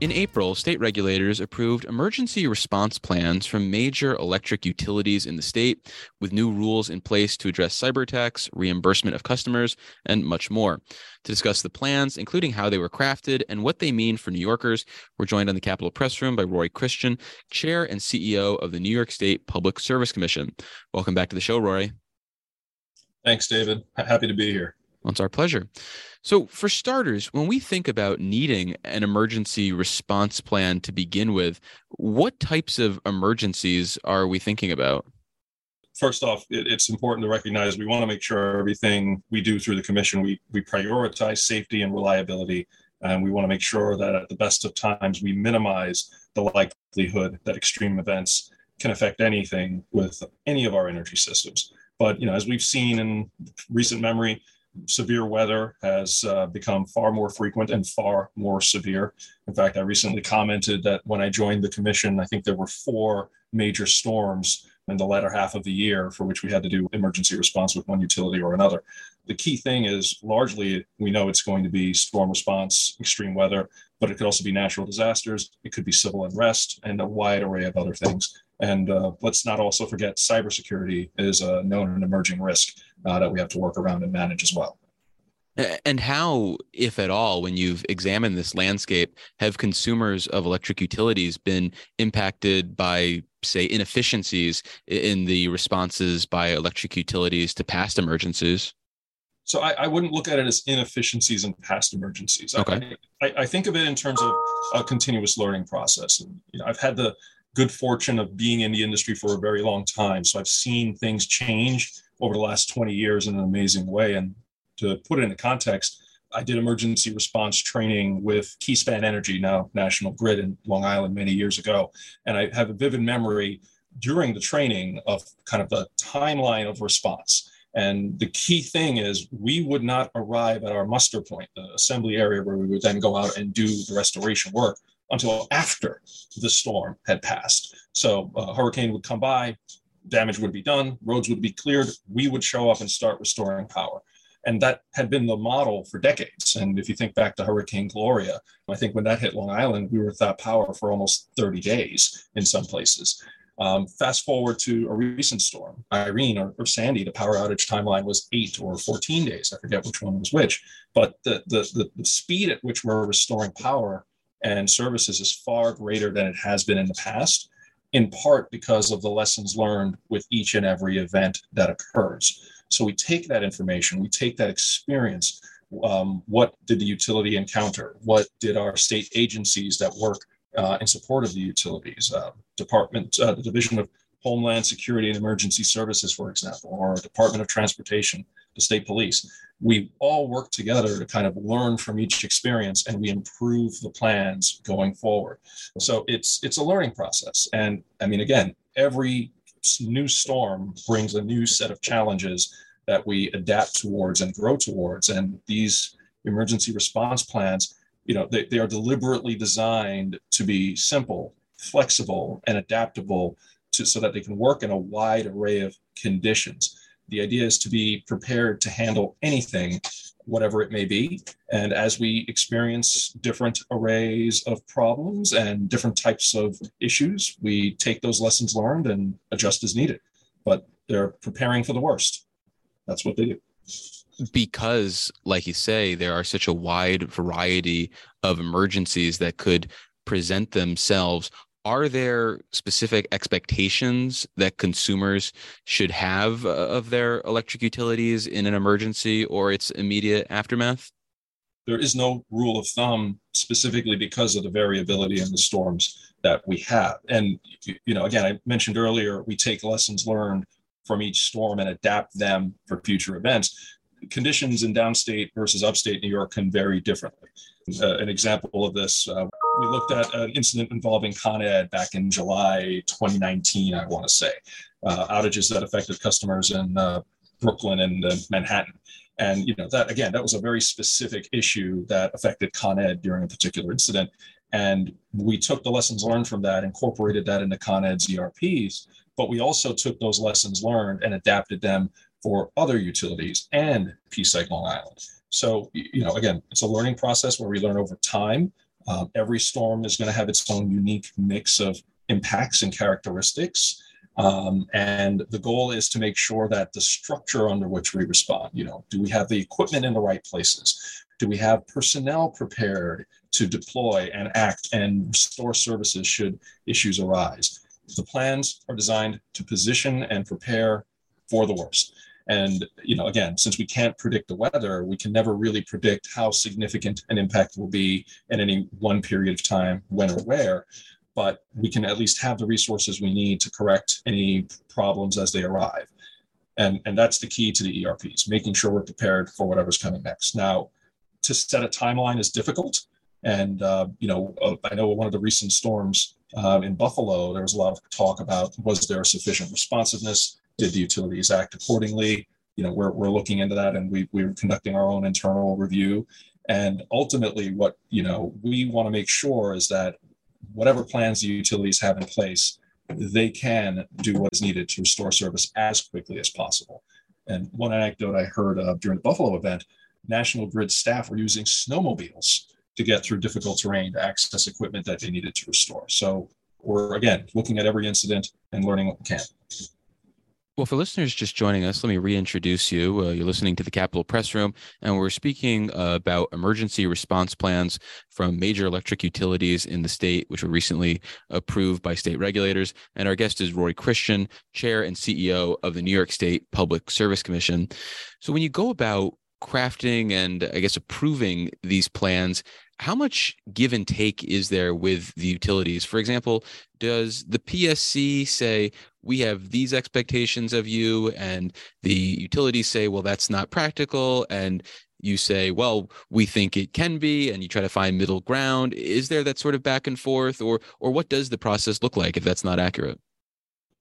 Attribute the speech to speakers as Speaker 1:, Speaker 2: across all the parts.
Speaker 1: In April, state regulators approved emergency response plans from major electric utilities in the state, with new rules in place to address cyber attacks, reimbursement of customers, and much more. To discuss the plans, including how they were crafted and what they mean for New Yorkers, we're joined on the Capitol Press Room by Rory Christian, Chair and CEO of the New York State Public Service Commission. Welcome back to the show, Rory.
Speaker 2: Thanks, David. Happy to be here.
Speaker 1: Well, it's our pleasure. So, for starters, when we think about needing an emergency response plan to begin with, what types of emergencies are we thinking about?
Speaker 2: First off, it's important to recognize we want to make sure everything we do through the commission, we, we prioritize safety and reliability. And we want to make sure that at the best of times, we minimize the likelihood that extreme events can affect anything with any of our energy systems. But you know, as we've seen in recent memory, severe weather has uh, become far more frequent and far more severe. In fact, I recently commented that when I joined the commission, I think there were four major storms in the latter half of the year for which we had to do emergency response with one utility or another. The key thing is largely we know it's going to be storm response, extreme weather, but it could also be natural disasters, it could be civil unrest, and a wide array of other things. And uh, let's not also forget cybersecurity is a known and emerging risk uh, that we have to work around and manage as well.
Speaker 1: And how, if at all, when you've examined this landscape, have consumers of electric utilities been impacted by, say, inefficiencies in the responses by electric utilities to past emergencies?
Speaker 2: So I, I wouldn't look at it as inefficiencies in past emergencies.
Speaker 1: Okay.
Speaker 2: I, I, I think of it in terms of a continuous learning process. And you know, I've had the good fortune of being in the industry for a very long time. So I've seen things change over the last 20 years in an amazing way. And to put it into context, I did emergency response training with Keyspan Energy, now National Grid in Long Island, many years ago. And I have a vivid memory during the training of kind of the timeline of response. And the key thing is we would not arrive at our muster point, the assembly area where we would then go out and do the restoration work until after the storm had passed. So a uh, hurricane would come by, damage would be done, roads would be cleared, we would show up and start restoring power. And that had been the model for decades. And if you think back to Hurricane Gloria, I think when that hit Long Island, we were without power for almost 30 days in some places. Um, fast forward to a recent storm, Irene or, or, Sandy, the power outage timeline was eight or 14 days. I forget which one was which. But the, the, the, the speed at which we're restoring power and services is far greater than it has been in the past, in part because of the lessons learned with each and every event that occurs. So we take that information, we take that experience. Um, what did the utility encounter? What did our state agencies that work uh, in support of the utilities, uh, Department, uh, the Division of Homeland Security and Emergency Services, for example, or Department of Transportation, the state police. We all work together to kind of learn from each experience and we improve the plans going forward. So it's it's a learning process. And I mean, again, every new storm brings a new set of challenges that we adapt towards and grow towards. And these emergency response plans, you know, they, they are deliberately designed to be simple, flexible, and adaptable to, so that they can work in a wide array of conditions. The idea is to be prepared to handle anything, whatever it may be. And as we experience different arrays of problems and different types of issues, we take those lessons learned and adjust as needed. But they're preparing for the worst. That's what they do
Speaker 1: because like you say there are such a wide variety of emergencies that could present themselves are there specific expectations that consumers should have uh, of their electric utilities in an emergency or its immediate aftermath?
Speaker 2: There is no rule of thumb specifically because of the variability in the storms that we have. And, you know, again, I mentioned earlier, we take lessons learned from each storm and adapt them for future events. Conditions in downstate versus upstate New York can vary differently. Uh, an example of this uh, we looked at an incident involving Con Ed back in July 2019, I want to say, uh, outages that affected customers in uh, Brooklyn and uh, Manhattan. And you know that again, that was a very specific issue that affected Con Ed during a particular incident. And we took the lessons learned from that, incorporated that into Con Ed's ERPs, but we also took those lessons learned and adapted them for other utilities and PSEG Long Island. So, you know, again, it's a learning process where we learn over time Um, every storm is going to have its own unique mix of impacts and characteristics. Um, and the goal is to make sure that the structure under which we respond, you know, do we have the equipment in the right places? Do we have personnel prepared to deploy and act and restore services should issues arise? The plans are designed to position and prepare for the worst. And you know, again, since we can't predict the weather, we can never really predict how significant an impact will be in any one period of time, when or where. But we can at least have the resources we need to correct any problems as they arrive. And, and that's the key to the ERPs, making sure we're prepared for whatever's coming next. Now, to set a timeline is difficult. And, uh, you know, uh, I know one of the recent storms um, in Buffalo, there was a lot of talk about was there sufficient responsiveness? Did the utilities act accordingly? You know, we're, we're looking into that and we, we're conducting our own internal review. And ultimately, what, you know, we want to make sure is that whatever plans the utilities have in place, they can do what is needed to restore service as quickly as possible. And one anecdote I heard uh, during the Buffalo event, National Grid staff were using snowmobiles to get through difficult terrain to access equipment that they needed to restore. So we're again looking at every incident and learning what we can.
Speaker 1: Well, for listeners just joining us, let me reintroduce you. Uh, you're listening to the Capitol Press Room, and we're speaking uh, about emergency response plans from major electric utilities in the state, which were recently approved by state regulators. And our guest is Rory Christian, Chair and CEO of the New York State Public Service Commission. So, when you go about crafting and I guess approving these plans, how much give and take is there with the utilities? For example, does the PSC say we have these expectations of you, and the utilities say, well, that's not practical, and you say, well, we think it can be, and you try to find middle ground. Is there that sort of back and forth, or or what does the process look like if that's not accurate?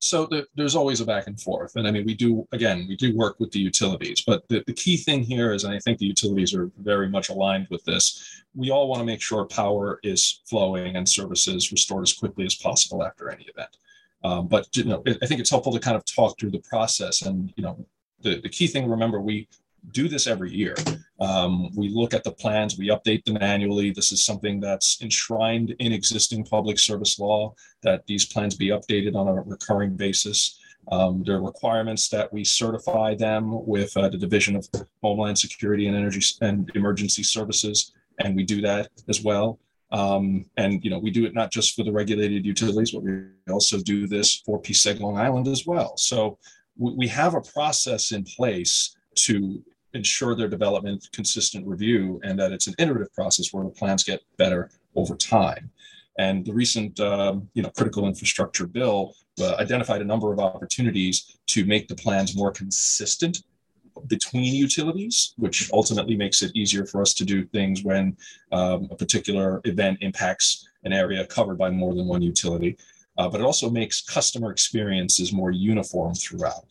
Speaker 2: So the, there's always a back and forth. And i mean we do again we do work with the utilities but the, the key thing here is and i think the utilities are very much aligned with this we all want to make sure power is flowing and services restored as quickly as possible after any event. Um, but you know i think it's helpful to kind of talk through the process and you know the, the key thing remember we do this every year. Um, we look at the plans, we update them annually. This is something that's enshrined in existing public service law that these plans be updated on a recurring basis. Um, there are requirements that we certify them with uh, the Division of Homeland Security and Energy and Emergency Services, and we do that as well. Um, and you know, we do it not just for the regulated utilities, but we also do this for PSEG Long Island as well. So we, we have a process in place to ensure their development, consistent review, and that it's an iterative process where the plans get better over time. And the recent, um, you know, critical infrastructure bill uh, identified a number of opportunities to make the plans more consistent between utilities, which ultimately makes it easier for us to do things when um, a particular event impacts an area covered by more than one utility. Uh, but it also makes customer experiences more uniform throughout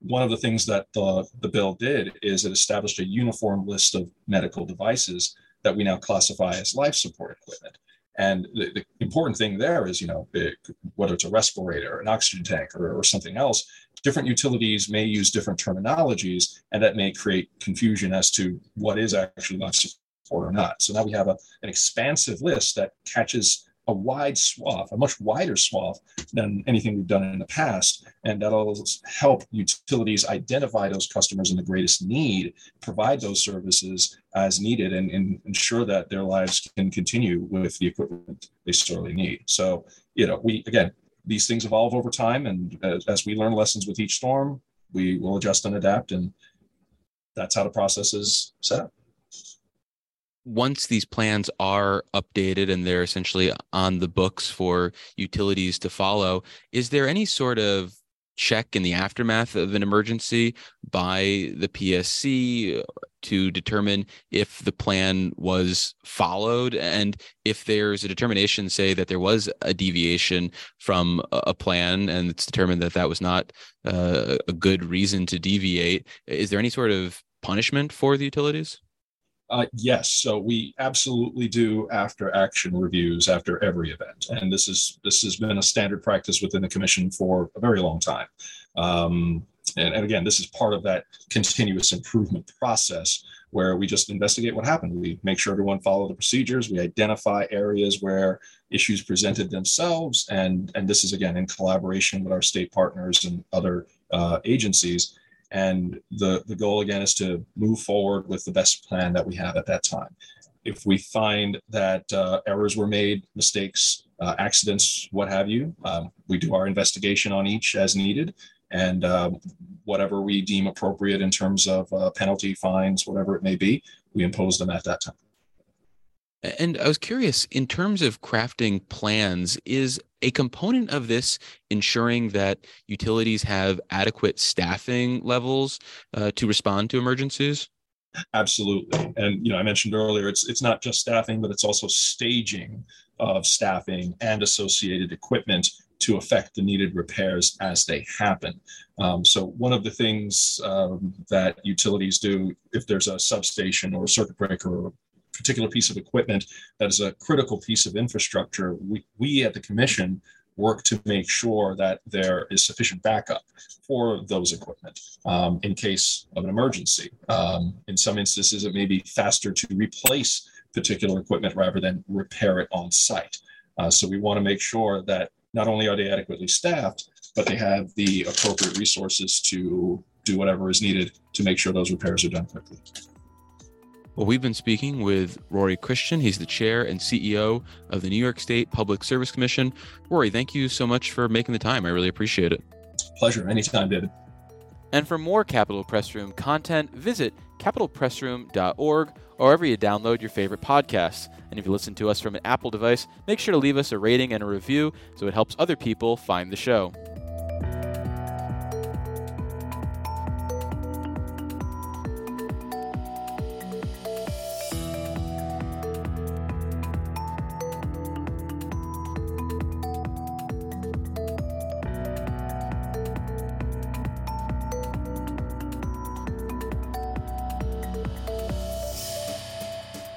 Speaker 2: one of the things that the, the bill did is it established a uniform list of medical devices that we now classify as life support equipment. And the, the important thing there is, you know, it, whether it's a respirator, an oxygen tank, or, or something else, different utilities may use different terminologies, and that may create confusion as to what is actually life support or not. So now we have a, an expansive list that catches a wide swath, a much wider swath than anything we've done in the past. And that'll help utilities identify those customers in the greatest need, provide those services as needed, and, and ensure that their lives can continue with the equipment they sorely need. So, you know, we, again, these things evolve over time. And as, as we learn lessons with each storm, we will adjust and adapt. And that's how the process is set up
Speaker 1: once these plans are updated and they're essentially on the books for utilities to follow, is there any sort of check in the aftermath of an emergency by the PSC to determine if the plan was followed? And if there's a determination say that there was a deviation from a plan and it's determined that that was not uh, a good reason to deviate is there any sort of punishment for the utilities
Speaker 2: uh, yes, so we absolutely do after action reviews after every event, and this is this has been a standard practice within the commission for a very long time. Um, and, and again, this is part of that continuous improvement process where we just investigate what happened. We make sure everyone follow the procedures. We identify areas where issues presented themselves, and and this is again in collaboration with our state partners and other uh, agencies. And the the goal again is to move forward with the best plan that we have at that time. If we find that uh, errors were made, mistakes, uh, accidents, what have you, um, we do our investigation on each as needed and uh, whatever we deem appropriate in terms of uh, penalty, fines, whatever it may be, we impose them at that time.
Speaker 1: And I was curious, in terms of crafting plans, is a component of this ensuring that utilities have adequate staffing levels uh, to respond to emergencies?
Speaker 2: Absolutely, and you know, I mentioned earlier, it's it's not just staffing, but it's also staging of staffing and associated equipment to affect the needed repairs as they happen. Um, so one of the things um, that utilities do, if there's a substation or a circuit breaker or particular piece of equipment that is a critical piece of infrastructure, we, we at the commission work to make sure that there is sufficient backup for those equipment um, in case of an emergency. Um, in some instances, it may be faster to replace particular equipment rather than repair it on site. Uh, so we want to make sure that not only are they adequately staffed, but they have the appropriate resources to do whatever is needed to make sure those repairs are done quickly.
Speaker 1: Well, we've been speaking with Rory Christian. He's the chair and CEO of the New York State Public Service Commission. Rory, thank you so much for making the time. I really appreciate it.
Speaker 2: Pleasure. Anytime, David.
Speaker 1: And for more Capitol Press Room content, visit capitolpressroom.org or wherever you download your favorite podcasts. And if you listen to us from an Apple device, make sure to leave us a rating and a review so it helps other people find the show.